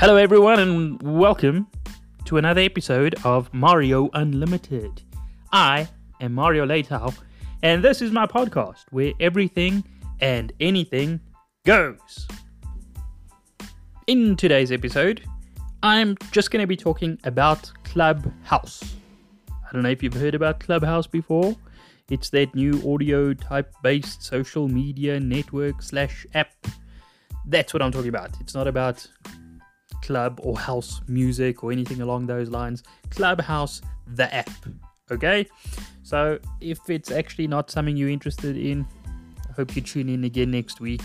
Hello, everyone, and welcome to another episode of Mario Unlimited. I am Mario Leitao, and this is my podcast where everything and anything goes. In today's episode, I'm just going to be talking about Clubhouse. I don't know if you've heard about Clubhouse before. It's that new audio type based social media network slash app. That's what I'm talking about. It's not about club or house music or anything along those lines. Clubhouse, the app. Okay? So if it's actually not something you're interested in, I hope you tune in again next week.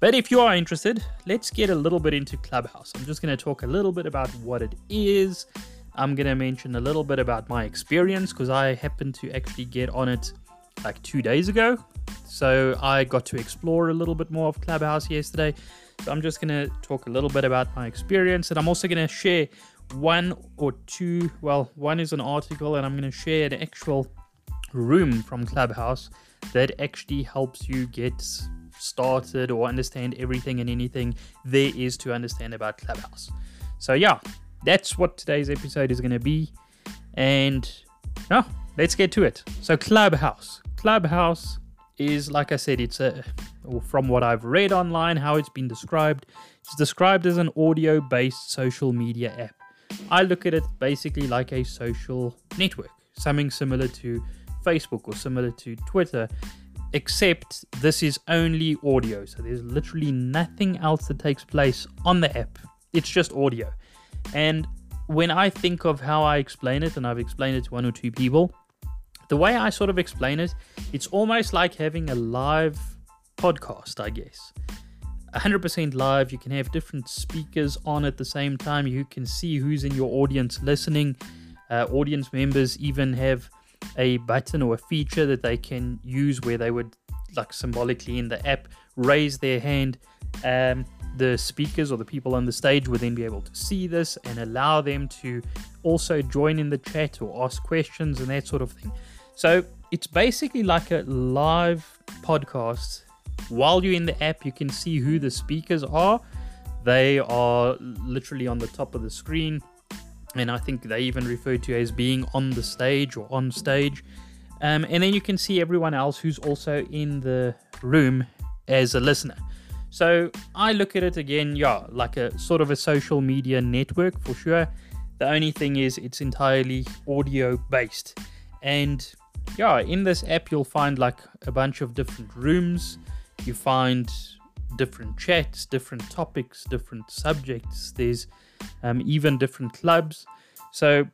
But if you are interested, let's get a little bit into Clubhouse. I'm just going to talk a little bit about what it is I'm going to mention a little bit about my experience because I happened to actually get on it like two days ago. So I got to explore a little bit more of Clubhouse yesterday. So I'm just going to talk a little bit about my experience and I'm also going to share one or two. Well, one is an article, and I'm going to share an actual room from Clubhouse that actually helps you get started or understand everything and anything there is to understand about Clubhouse. So, yeah, that's what today's episode is going to be. And no, let's get to it. So, Clubhouse. Clubhouse is, like I said, it's a, from what I've read online, how it's been described, it's described as an audio based social media app. I look at it basically like a social network, something similar to Facebook or similar to Twitter, except this is only audio. So there's literally nothing else that takes place on the app. It's just audio. And when I think of how I explain it, and I've explained it to one or two people, the way I sort of explain it, it's almost like having a live podcast, I guess. 100% live, you can have different speakers on at the same time. You can see who's in your audience listening. Uh, audience members even have a button or a feature that they can use where they would, like symbolically in the app, raise their hand. Um, the speakers or the people on the stage would then be able to see this and allow them to also join in the chat or ask questions and that sort of thing. So it's basically like a live podcast. While you're in the app, you can see who the speakers are. They are literally on the top of the screen, and I think they even refer to as being on the stage or on stage. Um, and then you can see everyone else who's also in the room as a listener. So I look at it again, yeah, like a sort of a social media network for sure. The only thing is it's entirely audio based. And yeah, in this app you'll find like a bunch of different rooms. You find different chats, different topics, different subjects. There's um, even different clubs. So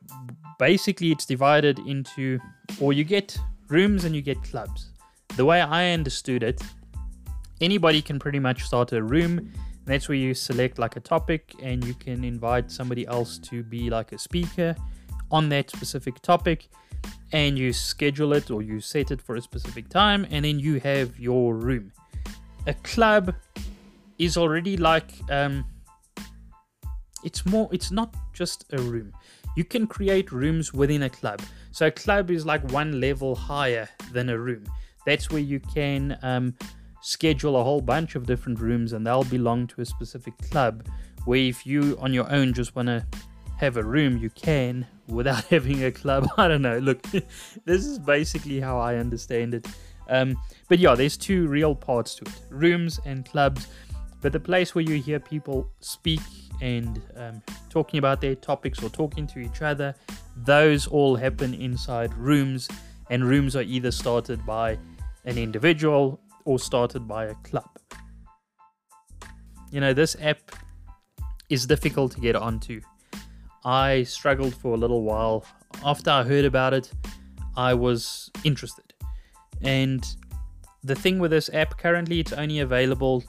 basically, it's divided into, or you get rooms and you get clubs. The way I understood it anybody can pretty much start a room. That's where you select like a topic and you can invite somebody else to be like a speaker on that specific topic and you schedule it or you set it for a specific time and then you have your room. A club is already like um it's more it's not just a room. You can create rooms within a club. So a club is like one level higher than a room. That's where you can um schedule a whole bunch of different rooms and they'll belong to a specific club where if you on your own just want to have a room you can without having a club. I don't know. Look this is basically how i understand it. Um, but yeah there's two real parts to it. Rooms and clubs. But the place where you hear people speak and um, talking about their topics or talking to each other those all happen inside rooms. And rooms are either started by an individual or started by a club. You know, this app is difficult to get onto. I struggled for a little while. After I heard about it, I was interested. And the thing with this app, currently it's only available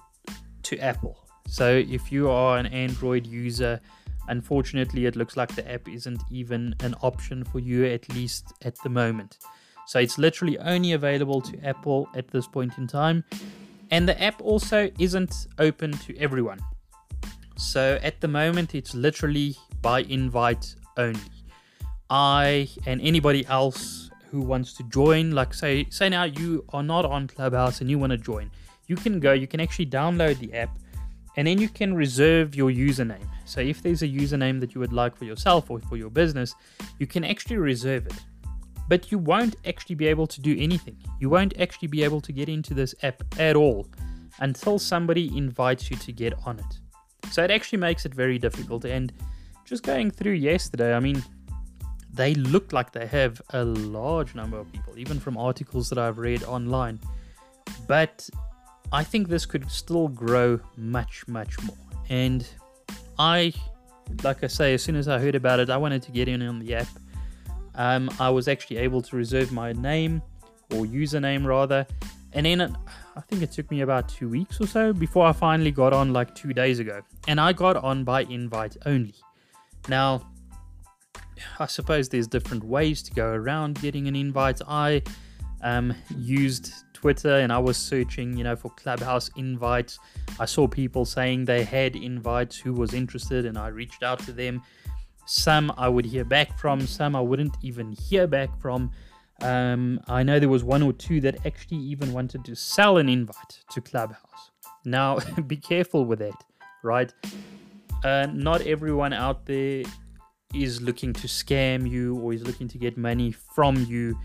to Apple. So if you are an Android user, unfortunately, it looks like the app isn't even an option for you, at least at the moment. So it's literally only available to Apple at this point in time. And the app also isn't open to everyone. So at the moment, it's literally by invite only. I and anybody else who wants to join, like say, say now you are not on Clubhouse and you want to join, you can go, you can actually download the app And then you can reserve your username. So if there's a username that you would like for yourself or for your business, you can actually reserve it. But you won't actually be able to do anything. You won't actually be able to get into this app at all until somebody invites you to get on it. So it actually makes it very difficult. And just going through yesterday, I mean, they look like they have a large number of people, even from articles that I've read online. But I think this could still grow much, much more. And I, like I say, as soon as I heard about it, I wanted to get in on the app. Um, I was actually able to reserve my name or username rather, and then it, I think it took me about two weeks or so before I finally got on, like two days ago. And I got on by invite only. Now, I suppose there's different ways to go around getting an invite. I um, used Twitter and I was searching, you know, for Clubhouse invites. I saw people saying they had invites who was interested, and I reached out to them. Some I would hear back from, some I wouldn't even hear back from. Um, I know there was one or two that actually even wanted to sell an invite to Clubhouse. Now, be careful with that, right? Uh, not everyone out there is looking to scam you or is looking to get money from you.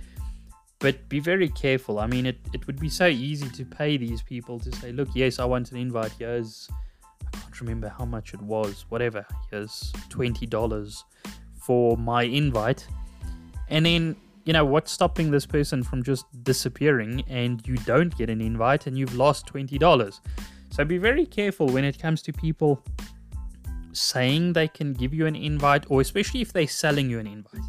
But be very careful. I mean, it, it would be so easy to pay these people to say, look, yes, I want an invite. Here's, I can't remember how much it was, whatever. Here's $20 for my invite. And then, you know, what's stopping this person from just disappearing and you don't get an invite and you've lost $20? So be very careful when it comes to people saying they can give you an invite, or especially if they're selling you an invite.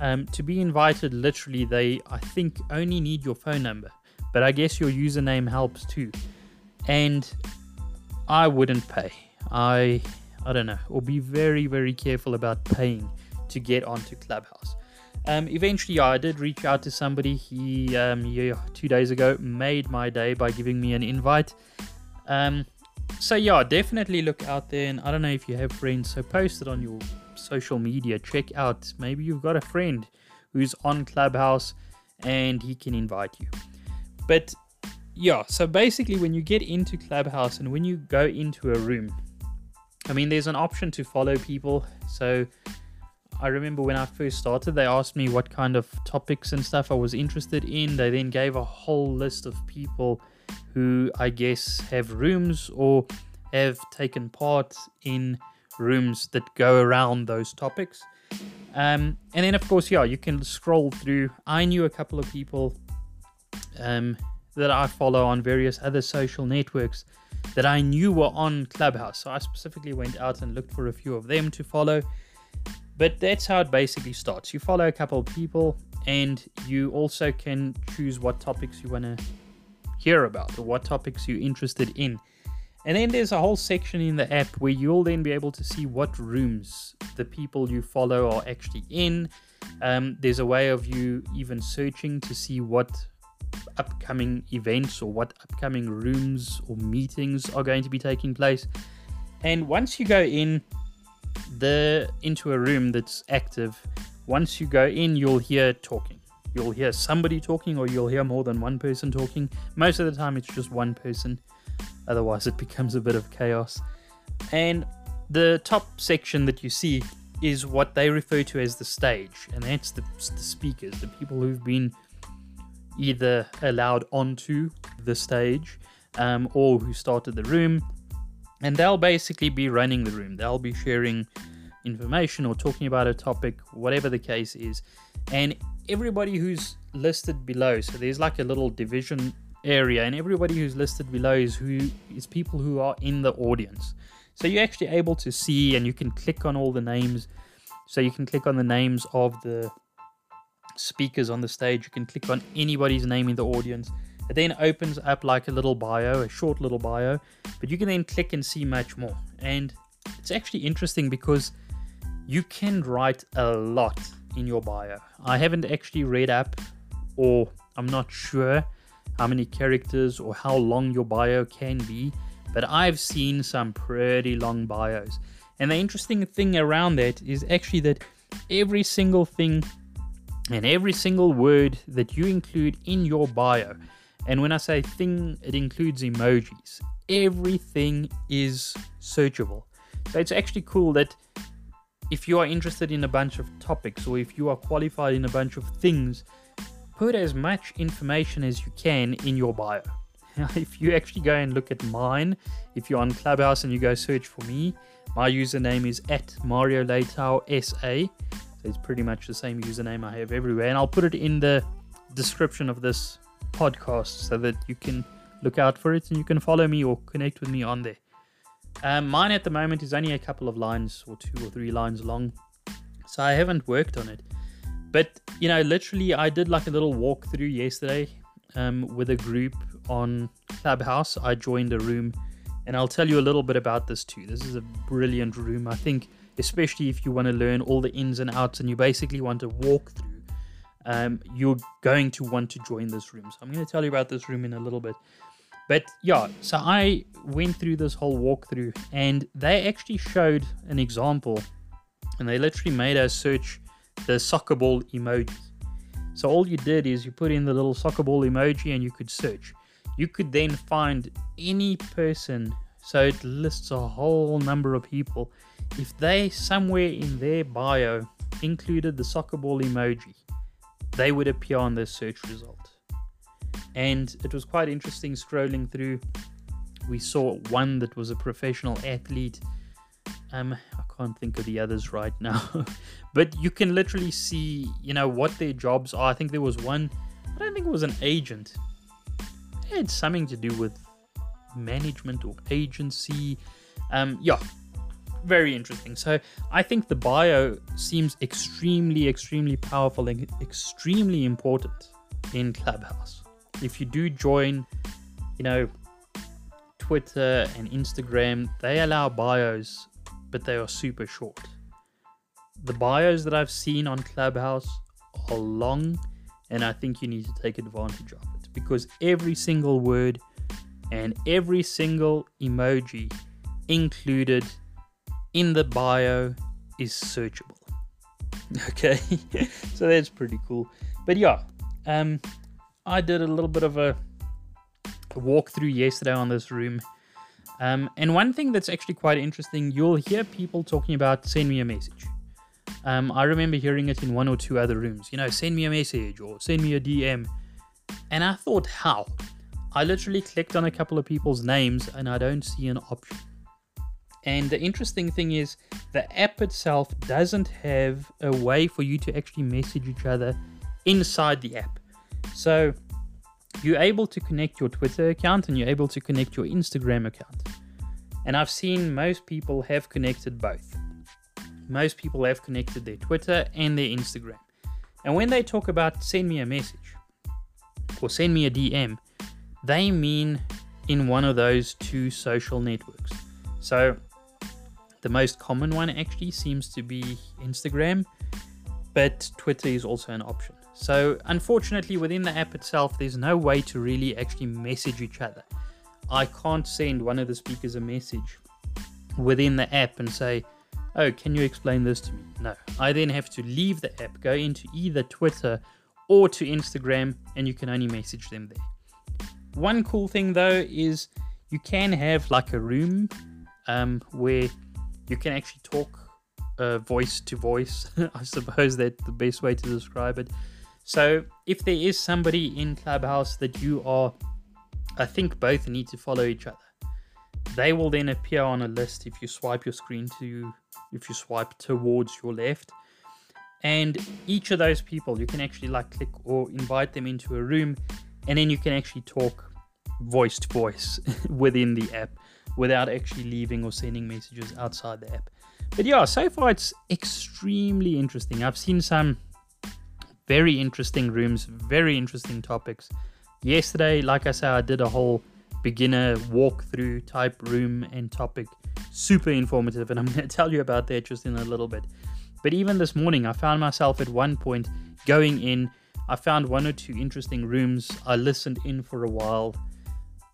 Um, to be invited, literally, they I think only need your phone number, but I guess your username helps too. And I wouldn't pay. I I don't know, or be very very careful about paying to get onto Clubhouse. Um, eventually, I did reach out to somebody. He, um, yeah, two days ago, made my day by giving me an invite. Um, so yeah, definitely look out there. And I don't know if you have friends, so post it on your social media. Check out. Maybe you've got a friend who's on Clubhouse and he can invite you. But yeah, so basically, when you get into Clubhouse and when you go into a room, I mean, there's an option to follow people. So I remember when I first started, they asked me what kind of topics and stuff I was interested in. They then gave a whole list of people who I guess have rooms or have taken part in rooms that go around those topics. Um, and then, of course, yeah, you can scroll through. I knew a couple of people um, that I follow on various other social networks that I knew were on Clubhouse. So I specifically went out and looked for a few of them to follow. But that's how it basically starts. You follow a couple of people, and you also can choose what topics you want to hear about or what topics you're interested in. And then there's a whole section in the app where you'll then be able to see what rooms the people you follow are actually in. Um, there's a way of you even searching to see what upcoming events or what upcoming rooms or meetings are going to be taking place. And once you go in the into a room that's active, once you go in, you'll hear talking you'll hear somebody talking or you'll hear more than one person talking. Most of the time, it's just one person. Otherwise, it becomes a bit of chaos. And the top section that you see is what they refer to as the stage, and that's the, the speakers, the people who've been either allowed onto the stage um, or who started the room. And they'll basically be running the room. They'll be sharing information or talking about a topic, whatever the case is. And everybody who's listed below, so there's like a little division area, and everybody who's listed below is who is people who are in the audience. So you're actually able to see, and you can click on all the names. So you can click on the names of the speakers on the stage. You can click on anybody's name in the audience. It then opens up like a little bio, a short little bio, but you can then click and see much more. And it's actually interesting because you can write a lot in your bio. I haven't actually read up, or I'm not sure how many characters or how long your bio can be, but I've seen some pretty long bios. And the interesting thing around that is actually that every single thing and every single word that you include in your bio, and when I say thing, it includes emojis. everything is searchable. So it's actually cool that if you are interested in a bunch of topics or if you are qualified in a bunch of things, put as much information as you can in your bio. if you actually go and look at mine, if you're on Clubhouse and you go search for me, my username is at Mario Leitao SA. So it's pretty much the same username I have everywhere. And I'll put it in the description of this podcast so that you can look out for it and you can follow me or connect with me on there. Um, mine at the moment is only a couple of lines or two or three lines long. So I haven't worked on it. But, you know, literally, I did like a little walkthrough yesterday um, with a group on Clubhouse. I joined a room, and I'll tell you a little bit about this too. This is a brilliant room. I think, especially if you want to learn all the ins and outs and you basically want to walk through, um, you're going to want to join this room. So I'm going to tell you about this room in a little bit. But yeah, so I went through this whole walkthrough, and they actually showed an example, and they literally made us search the soccer ball emoji. So all you did is you put in the little soccer ball emoji and you could search. You could then find any person, so it lists a whole number of people. If they somewhere in their bio included the soccer ball emoji, they would appear on the search result. And it was quite interesting scrolling through. We saw one that was a professional athlete. Um, I can't think of the others right now, but you can literally see, you know, what their jobs are. I think there was one. I don't think it was an agent. It had something to do with management or agency. Um, yeah, very interesting. So I think the bio seems extremely, extremely powerful and extremely important in Clubhouse. If you do join, you know, Twitter and Instagram, they allow bios but they are super short. The bios that I've seen on Clubhouse are long, and I think you need to take advantage of it because every single word and every single emoji included in the bio is searchable. Okay, so that's pretty cool. But yeah, um, I did a little bit of a, walkthrough yesterday on this room um, and one thing that's actually quite interesting, you'll hear people talking about send me a message. Um, I remember hearing it in one or two other rooms, you know, send me a message or send me a DM. And I thought, how? I literally clicked on a couple of people's names and I don't see an option. And the interesting thing is, the app itself doesn't have a way for you to actually message each other inside the app. So you're able to connect your Twitter account and you're able to connect your Instagram account. And I've seen most people have connected both. Most people have connected their Twitter and their Instagram. And when they talk about send me a message or send me a DM, they mean in one of those two social networks. So the most common one actually seems to be Instagram, but Twitter is also an option. So, unfortunately, within the app itself, there's no way to really actually message each other. I can't send one of the speakers a message within the app and say, Oh, can you explain this to me? No. I then have to leave the app, go into either Twitter or to Instagram, and you can only message them there. One cool thing though is you can have like a room um, where you can actually talk uh, voice to voice. I suppose that's the best way to describe it. So if there is somebody in Clubhouse that you are, I think both need to follow each other. They will then appear on a list if you swipe your screen to, if you swipe towards your left. And each of those people, you can actually like click or invite them into a room, and then you can actually talk voice to voice within the app without actually leaving or sending messages outside the app. But yeah, so far it's extremely interesting. I've seen some very interesting rooms, very interesting topics. Yesterday, like I said, I did a whole beginner walkthrough type room and topic. Super informative, and I'm going to tell you about that just in a little bit. But even this morning, I found myself at one point going in. I found one or two interesting rooms. I listened in for a while.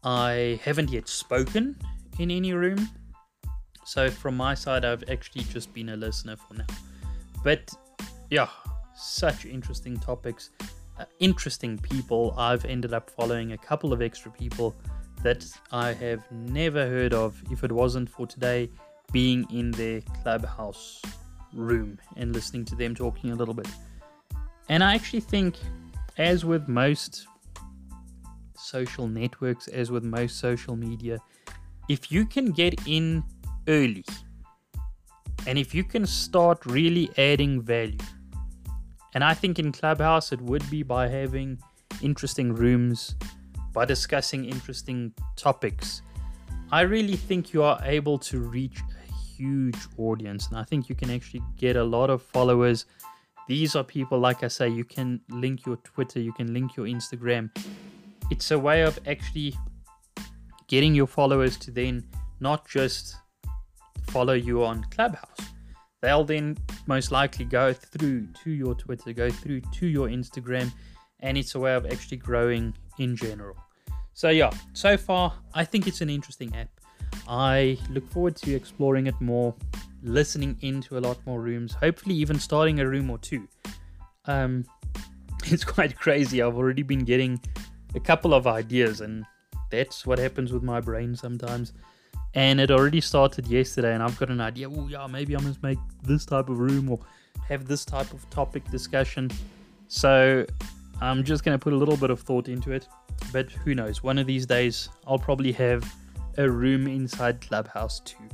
I haven't yet spoken in any room. So, from my side, I've actually just been a listener for now. But yeah, such interesting topics, uh, interesting people. I've ended up following a couple of extra people that I have never heard of if it wasn't for today being in their clubhouse room and listening to them talking a little bit. And I actually think, as with most social networks, as with most social media, if you can get in early and if you can start really adding value, and I think in Clubhouse it would be by having interesting rooms, by discussing interesting topics. I really think you are able to reach a huge audience, and I think you can actually get a lot of followers. These are people, like I say, you can link your Twitter, you can link your Instagram. It's a way of actually getting your followers to then not just follow you on Clubhouse. They'll then most likely go through to your Twitter, go through to your Instagram, and it's a way of actually growing in general. So, yeah, so far, I think it's an interesting app. I look forward to exploring it more, listening into a lot more rooms, hopefully, even starting a room or two. Um, it's quite crazy. I've already been getting a couple of ideas, and that's what happens with my brain sometimes. And it already started yesterday, and I've got an idea. Oh, yeah, maybe I'm must make this type of room or have this type of topic discussion. So I'm just going to put a little bit of thought into it. But who knows? One of these days, I'll probably have a room inside Clubhouse too.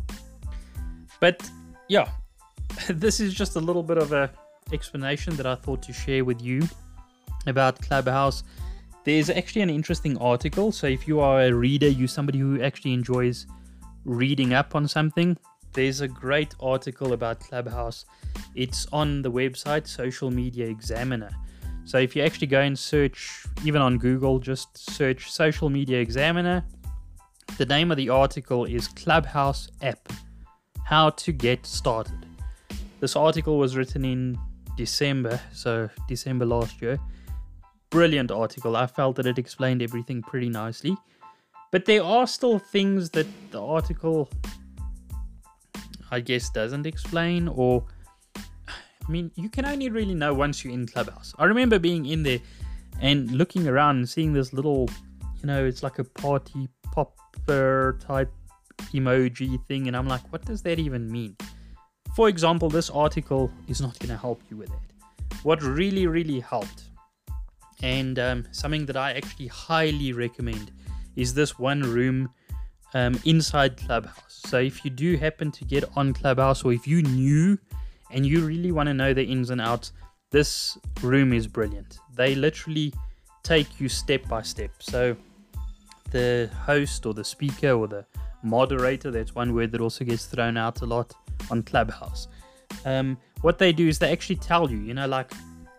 But yeah, this is just a little bit of a explanation that I thought to share with you about Clubhouse. There's actually an interesting article. So if you are a reader, you're somebody who actually enjoys reading up on something, there's a great article about Clubhouse. It's on the website Social Media Examiner. So if you actually go and search, even on Google, just search Social Media Examiner. The name of the article is Clubhouse App How to Get Started. This article was written in December, so December last year. Brilliant article. I felt that it explained everything pretty nicely. But there are still things that the article, I guess, doesn't explain, or I mean, you can only really know once you're in Clubhouse. I remember being in there and looking around and seeing this little, you know, it's like a party popper type emoji thing, and I'm like, what does that even mean? For example, this article is not going to help you with that. What really, really helped, and um, something that I actually highly recommend, is this one room um, inside Clubhouse. So if you do happen to get on Clubhouse, or if you knew and you really want to know the ins and outs, this room is brilliant. They literally take you step by step. So the host or the speaker or the moderator, that's one word that also gets thrown out a lot on Clubhouse. Um, what they do is they actually tell you, you know, like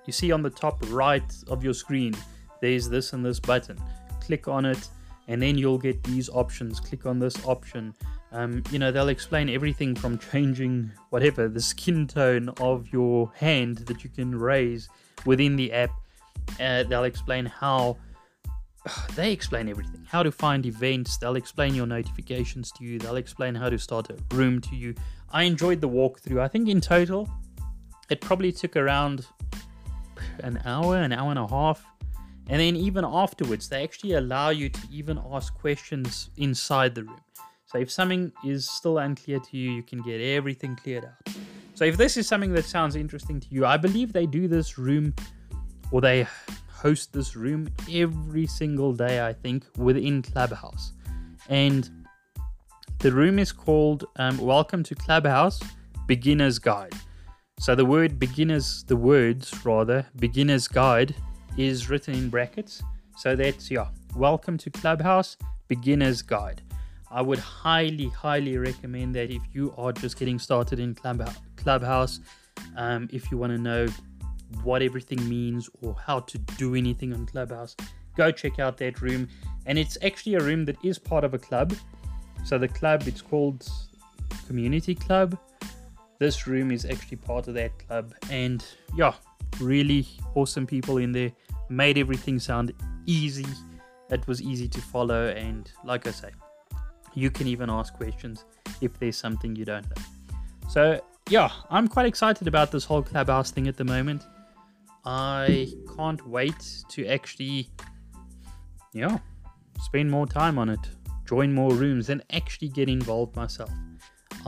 you see on the top right of your screen, there's this and this button. Click on it and then you'll get these options. Click on this option. Um, you know, they'll explain everything from changing whatever the skin tone of your hand that you can raise within the app. Uh, they'll explain how they explain everything how to find events they'll explain your notifications to you they'll explain how to start a room to you i enjoyed the walkthrough i think in total it probably took around an hour an hour and a half and then even afterwards, they actually allow you to even ask questions inside the room. So if something is still unclear to you, you can get everything cleared out. So if this is something that sounds interesting to you, I believe they do this room or they host this room every single day, I think, within Clubhouse. And the room is called um, Welcome to Clubhouse Beginner's Guide. So the word beginners, the words rather, beginner's guide is written in brackets. So that's, yeah, welcome to Clubhouse Beginner's Guide. I would highly, highly recommend that if you are just getting started in Clubhouse, um, if you want to know what everything means or how to do anything on Clubhouse, go check out that room. And it's actually a room that is part of a club. So the club, it's called Community Club. This room is actually part of that club. And yeah, really awesome people in there made everything sound easy. It was easy to follow, and like I say, you can even ask questions if there's something you don't know. So, yeah, I'm quite excited about this whole Clubhouse thing at the moment. I can't wait to actually, yeah, spend more time on it. join more rooms, and actually get involved myself.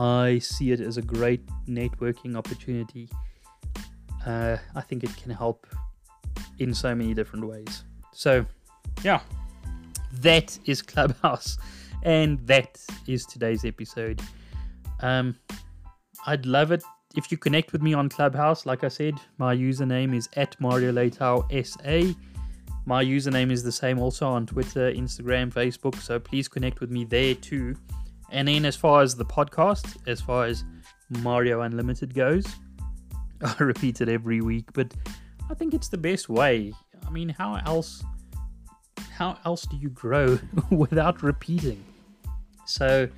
I see it as a great networking opportunity. Uh, I think it can help in so many different ways. So, yeah, that is Clubhouse, and that is today's episode. Um, I'd love it if you connect with me on Clubhouse. Like I said, my username is at Mario Leitao SA. My username is the same also on Twitter, Instagram, Facebook. So please connect with me there too. And then, as far as the podcast, as far as Mario Unlimited goes, I repeat it every week, but I think it's the best way. I mean, how else? How else do you grow without repeating? So,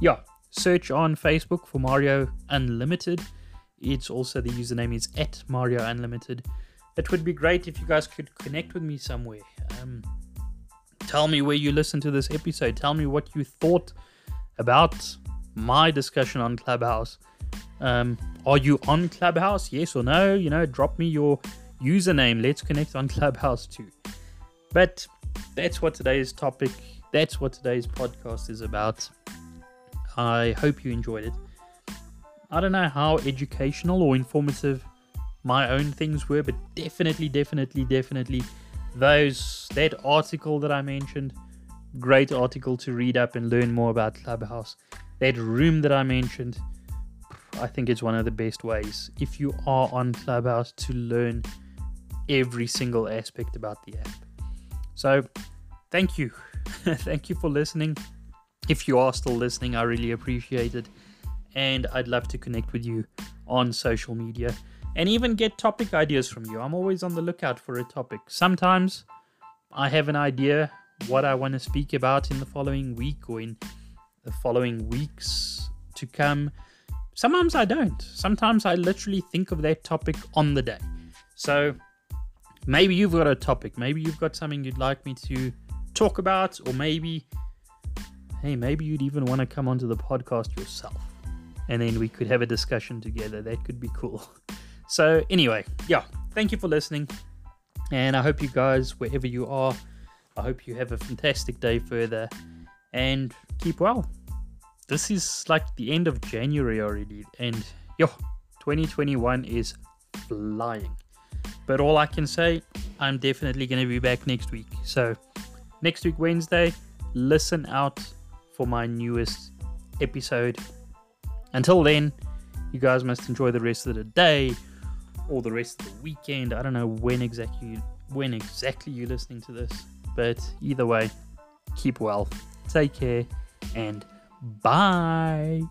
yeah, search on Facebook for Mario Unlimited. It's also the username is at Mario Unlimited. It would be great if you guys could connect with me somewhere. Um, tell me where you listened to this episode. Tell me what you thought about my discussion on Clubhouse. Um, are you on Clubhouse? Yes or no? You know, drop me your username. Let's connect on Clubhouse too. But that's what today's topic, that's what today's podcast is about. I hope you enjoyed it. I don't know how educational or informative my own things were, but definitely, definitely, definitely those that article that I mentioned, great article to read up and learn more about Clubhouse. That room that I mentioned, I think it's one of the best ways if you are on Clubhouse to learn every single aspect about the app. So, thank you. thank you for listening. If you are still listening, I really appreciate it. And I'd love to connect with you on social media and even get topic ideas from you. I'm always on the lookout for a topic. Sometimes I have an idea what I want to speak about in the following week or in the following weeks to come. Sometimes I don't. Sometimes I literally think of that topic on the day. So maybe you've got a topic. Maybe you've got something you'd like me to talk about, or maybe, hey, maybe you'd even want to come onto the podcast yourself. And then we could have a discussion together. That could be cool. So, anyway, yeah, thank you for listening. And I hope you guys, wherever you are, I hope you have a fantastic day further and keep well. This is like the end of January already, and yo, 2021 is flying. But all I can say, I'm definitely going to be back next week. So, next week, Wednesday, listen out for my newest episode. Until then, you guys must enjoy the rest of the day or the rest of the weekend. I don't know when exactly when exactly you're listening to this, but either way, keep well, take care, and bye.